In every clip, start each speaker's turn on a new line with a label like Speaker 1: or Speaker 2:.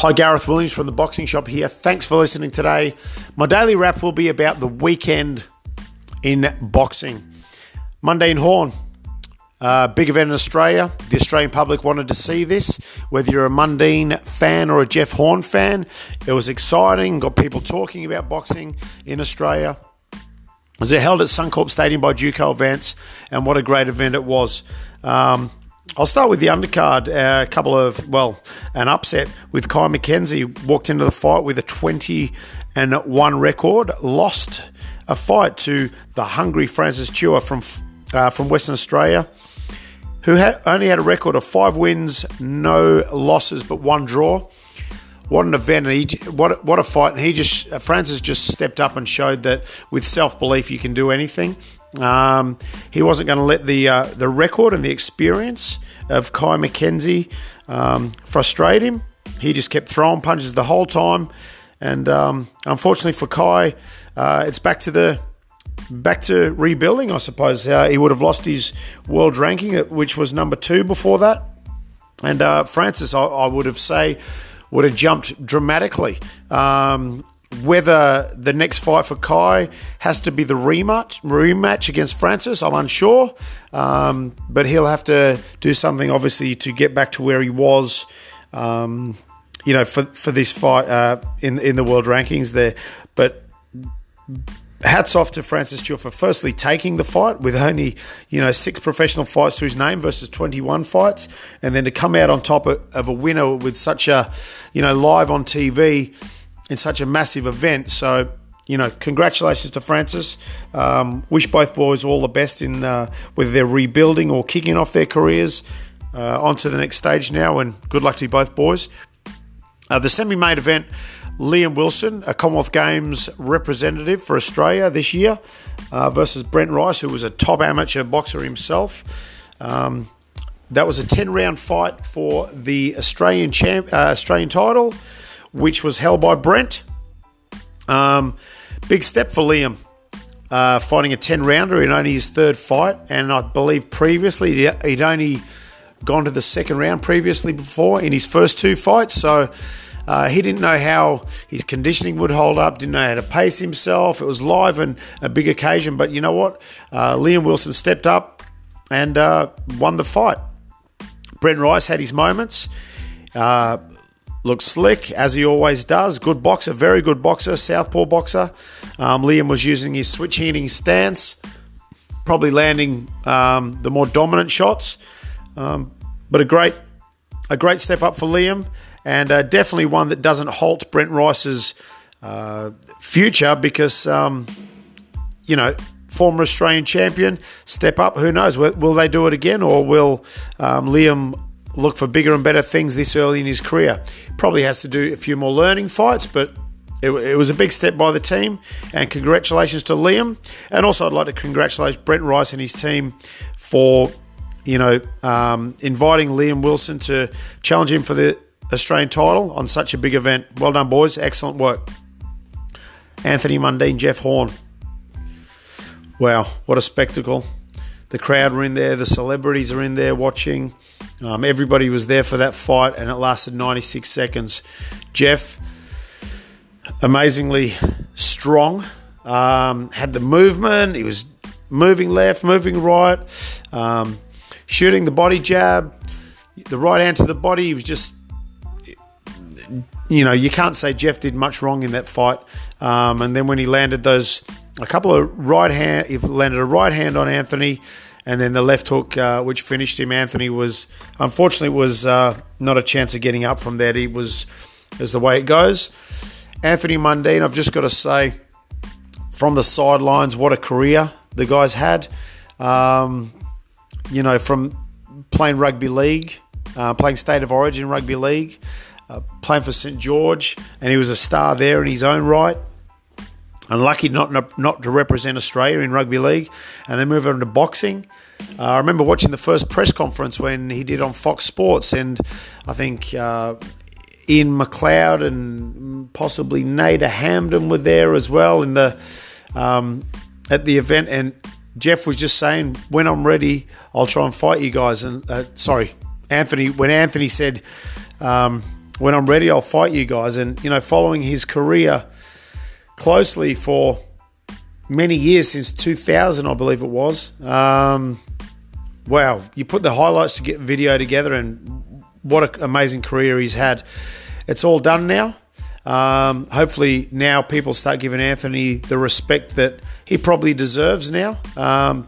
Speaker 1: Hi, Gareth Williams from the Boxing Shop here. Thanks for listening today. My daily wrap will be about the weekend in boxing. Mundine Horn, uh, big event in Australia. The Australian public wanted to see this. Whether you're a Mundine fan or a Jeff Horn fan, it was exciting. Got people talking about boxing in Australia. It was held at Suncorp Stadium by Duco Events, and what a great event it was. Um, I'll start with the undercard. Uh, a couple of, well, an upset with Kye MacKenzie. Walked into the fight with a 20 and 1 record, lost a fight to the hungry Francis Chua from, uh, from Western Australia, who had, only had a record of five wins, no losses, but one draw. What an event! And he, what what a fight! And he just Francis just stepped up and showed that with self belief you can do anything. Um, he wasn't going to let the uh, the record and the experience of Kye MacKenzie um, frustrate him. He just kept throwing punches the whole time, and um, unfortunately for Kye, uh, it's back to the back to rebuilding. I suppose uh, he would have lost his world ranking, which was number two before that. And uh, Francis, I, I would have say would have jumped dramatically. Um, whether the next fight for Kye has to be the rematch rematch against Francis, I'm unsure. Um, but he'll have to do something, obviously, to get back to where he was. Um, you know, for for this fight uh, in in the world rankings there, but hats off to Francis Chua for firstly taking the fight with only you know six professional fights to his name versus 21 fights, and then to come out on top of, of a winner with such a you know live on TV in such a massive event. So you know, congratulations to Francis. Um, wish both boys all the best in uh, whether they're rebuilding or kicking off their careers uh, onto the next stage now, and good luck to you both boys. Uh, the semi-main event Liam Wilson, a Commonwealth Games representative for Australia this year, uh, versus Brent Rice, who was a top amateur boxer himself. Um, that was a 10 round fight for the Australian champ, uh, Australian title, which was held by Brent. Um, big step for Liam, uh, fighting a 10 rounder in only his third fight. And I believe previously he'd only gone to the second round previously before in his first two fights. So uh, he didn't know how his conditioning would hold up, didn't know how to pace himself. It was live and a big occasion, but you know what? Uh, Liam Wilson stepped up and uh, won the fight. Brent Rice had his moments. Uh, looked slick as he always does. Good boxer, very good boxer, southpaw boxer. Um, Liam was using his switch hitting stance, probably landing um, the more dominant shots. Um, but a great, a great step up for Liam and uh, definitely one that doesn't halt Brent Rice's uh, future because, um, you know, former Australian champion, step up. Who knows? Will they do it again or will um, Liam look for bigger and better things this early in his career? Probably has to do a few more learning fights, but it, it, was a big step by the team, and congratulations to Liam. And also, I'd like to congratulate Brent Rice and his team for, you know, um, inviting Liam Wilson to challenge him for the Australian title on such a big event. Well done, boys. Excellent work. Anthony Mundine, Jeff Horn. Wow, what a spectacle. The crowd were in there, the celebrities are in there watching. Um, everybody was there for that fight, and it lasted 96 seconds. Jeff, amazingly strong, um, had the movement. He was moving left, moving right, um, shooting the body jab, the right hand to the body. He was just you know, you can't say Jeff did much wrong in that fight. Um, and then when he landed those, a couple of right hand, he landed a right hand on Anthony, and then the left hook, uh, which finished him. Anthony was, unfortunately, was uh, not a chance of getting up from that. He was, is the way it goes. Anthony Mundine, I've just got to say, from the sidelines, what a career the guy's had. Um, you know, from playing rugby league, uh, playing state of origin rugby league uh, playing for St George, and he was a star there in his own right. Unlucky not not to represent Australia in rugby league, and then move on to boxing. Uh, I remember watching the first press conference when he did on Fox Sports, and I think uh, Ian McLeod and possibly Nader Hamdan were there as well in the um, at the event, and Jeff was just saying, "When I'm ready, I'll try and fight you guys." And uh, sorry, Anthony, when Anthony said. Um, when I'm ready, I'll fight you guys. And, you know, following his career closely for many years, since 2000, I believe it was. Um, wow, you put the highlights to get video together, and what an amazing career he's had. It's all done now. Um, hopefully, now people start giving Anthony the respect that he probably deserves now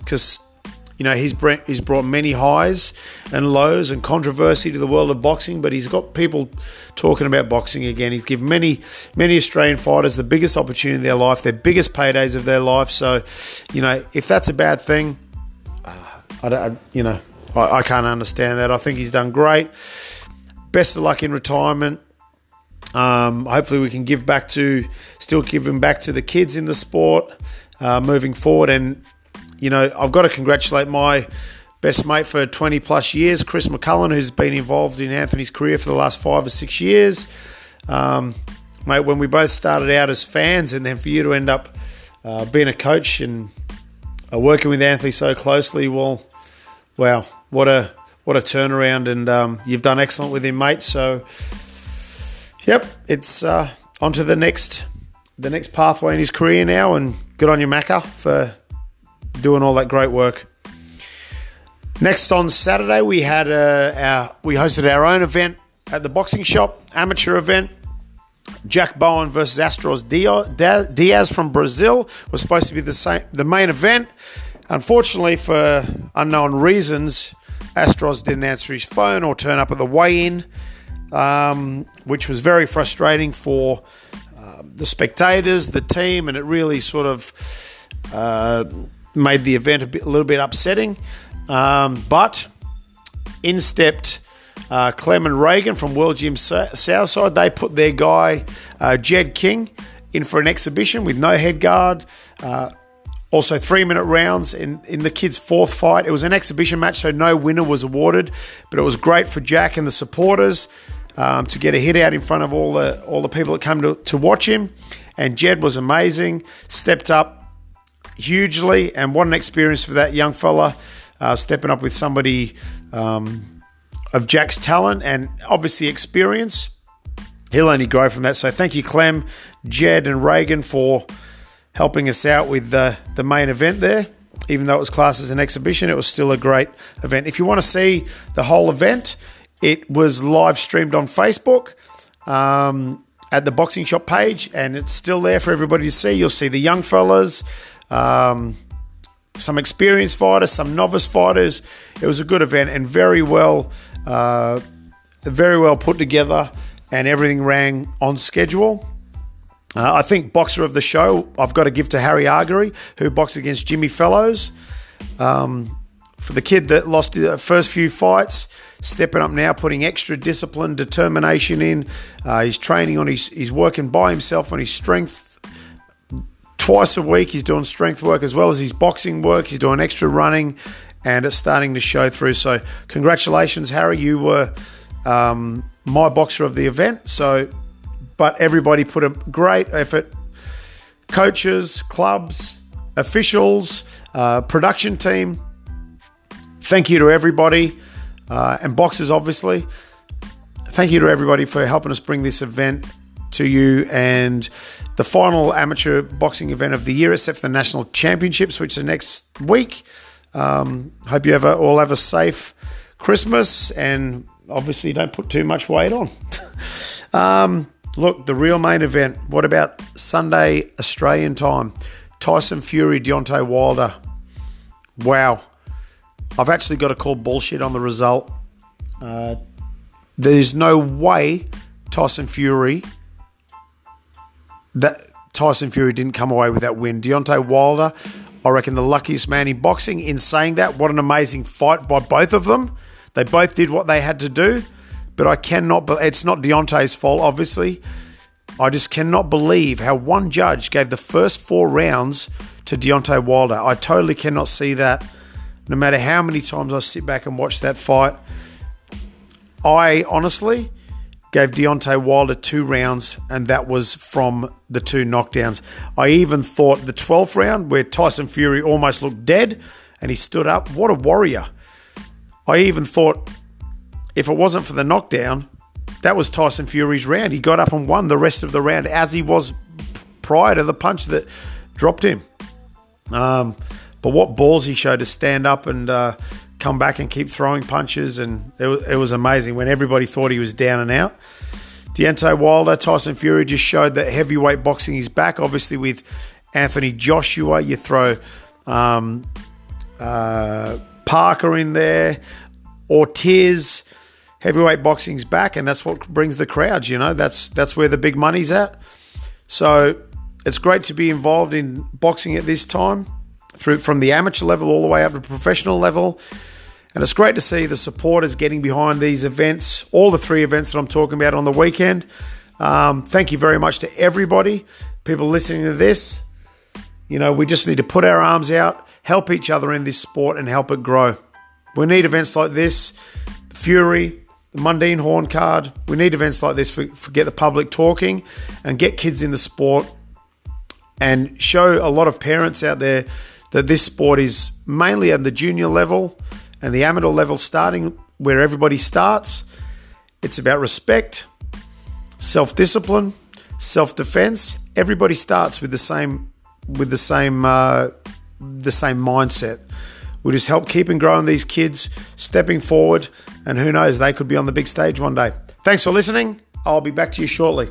Speaker 1: because. You know, he's brought, he's brought many highs and lows and controversy to the world of boxing, but he's got people talking about boxing again. He's given many, many Australian fighters the biggest opportunity of their life, their biggest paydays of their life. So, you know, if that's a bad thing, uh, I don't, you know, I, I can't understand that. I think he's done great. Best of luck in retirement. Um, hopefully, we can give back to, still giving back to the kids in the sport uh, moving forward. And you know, I've got to congratulate my best mate for 20 plus years, Chris McCullen, who's been involved in Anthony's career for the last five or six years. Um, mate, when we both started out as fans, and then for you to end up uh, being a coach and uh, working with Anthony so closely, well, wow, what a what a turnaround! And um, you've done excellent with him, mate. So, yep, it's uh, on to the next the next pathway in his career now, and good on you, Macca, for doing all that great work. Next on Saturday, we had uh, our we hosted our own event at the boxing shop, amateur event. Jack Bowen versus Astros Diaz from Brazil was supposed to be the same, the main event. Unfortunately, for unknown reasons, Astros didn't answer his phone or turn up at the weigh-in, um, which was very frustrating for uh, the spectators, the team, and it really sort of uh, made the event a, bit, a little bit upsetting. Um, but in stepped uh, Clem and Reagan from World Gym Southside. They put their guy, uh, Jed King, in for an exhibition with no head guard. Uh, also, three minute rounds in, in the kids' fourth fight. It was an exhibition match, so no winner was awarded, but it was great for Jack and the supporters um, to get a hit out in front of all the all the people that come to, to watch him. And Jed was amazing, stepped up, hugely, and what an experience for that young fella, uh, stepping up with somebody um, of Jack's talent and obviously experience. He'll only grow from that. So thank you, Clem, Jed, and Reagan for helping us out with the, the main event there. Even though it was classed as an exhibition, it was still a great event. If you want to see the whole event, it was live streamed on Facebook. Um, at the boxing shop page, and it's still there for everybody to see. You'll see the young fellas, um, some experienced fighters, some novice fighters. It was a good event and very well, uh, very well put together, and everything ran on schedule. Uh, I think boxer of the show, I've got to give to Harry Argery, who boxed against Jimmy Fellows. Um, for the kid that lost the first few fights, stepping up now, putting extra discipline, determination in. Uh, he's training on his, he's working by himself on his strength twice a week. He's doing strength work as well as his boxing work. He's doing extra running, and it's starting to show through. So, congratulations, Harry. You were um, my boxer of the event. So, but everybody put a great effort. Coaches, clubs, officials, uh, production team. Thank you to everybody, uh, and boxers, obviously. Thank you to everybody for helping us bring this event to you and the final amateur boxing event of the year, except for the national championships, which are next week. Um, hope you ever all have a safe Christmas and obviously don't put too much weight on. um, look, the real main event. What about Sunday Australian time? Tyson Fury, Deontay Wilder. Wow. I've actually got to call bullshit on the result. Uh, there's no way Tyson Fury that Tyson Fury didn't come away with that win. Deontay Wilder, I reckon the luckiest man in boxing. In saying that, what an amazing fight by both of them. They both did what they had to do, but I cannot. But It's not Deontay's fault, obviously. I just cannot believe how one judge gave the first four rounds to Deontay Wilder. I totally cannot see that. No matter how many times I sit back and watch that fight, I honestly gave Deontay Wilder two rounds, and that was from the two knockdowns. I even thought the 12th round, where Tyson Fury almost looked dead and he stood up, what a warrior. I even thought if it wasn't for the knockdown, that was Tyson Fury's round. He got up and won the rest of the round as he was prior to the punch that dropped him. Um, but what balls he showed to stand up and uh, come back and keep throwing punches, and it was, it was amazing when everybody thought he was down and out. Deontay Wilder, Tyson Fury just showed that heavyweight boxing is back. Obviously, with Anthony Joshua, you throw um, uh, Parker in there, Ortiz. Heavyweight boxing's back, and that's what brings the crowds. You know, that's that's where the big money's at. So it's great to be involved in boxing at this time, through from the amateur level all the way up to professional level. And it's great to see the supporters getting behind these events, all the three events that I'm talking about on the weekend. Um, thank you very much to everybody, people listening to this. You know, we just need to put our arms out, help each other in this sport, and help it grow. We need events like this, Fury, the Mundine Horn card. We need events like this for, for get the public talking and get kids in the sport and show a lot of parents out there that this sport is mainly at the junior level and the amateur level starting where everybody starts. It's about respect, self discipline, self defense. Everybody starts with the same with the same uh, the same mindset. We just help keep and growing these kids, stepping forward, and who knows, they could be on the big stage one day. Thanks for listening. I'll be back to you shortly.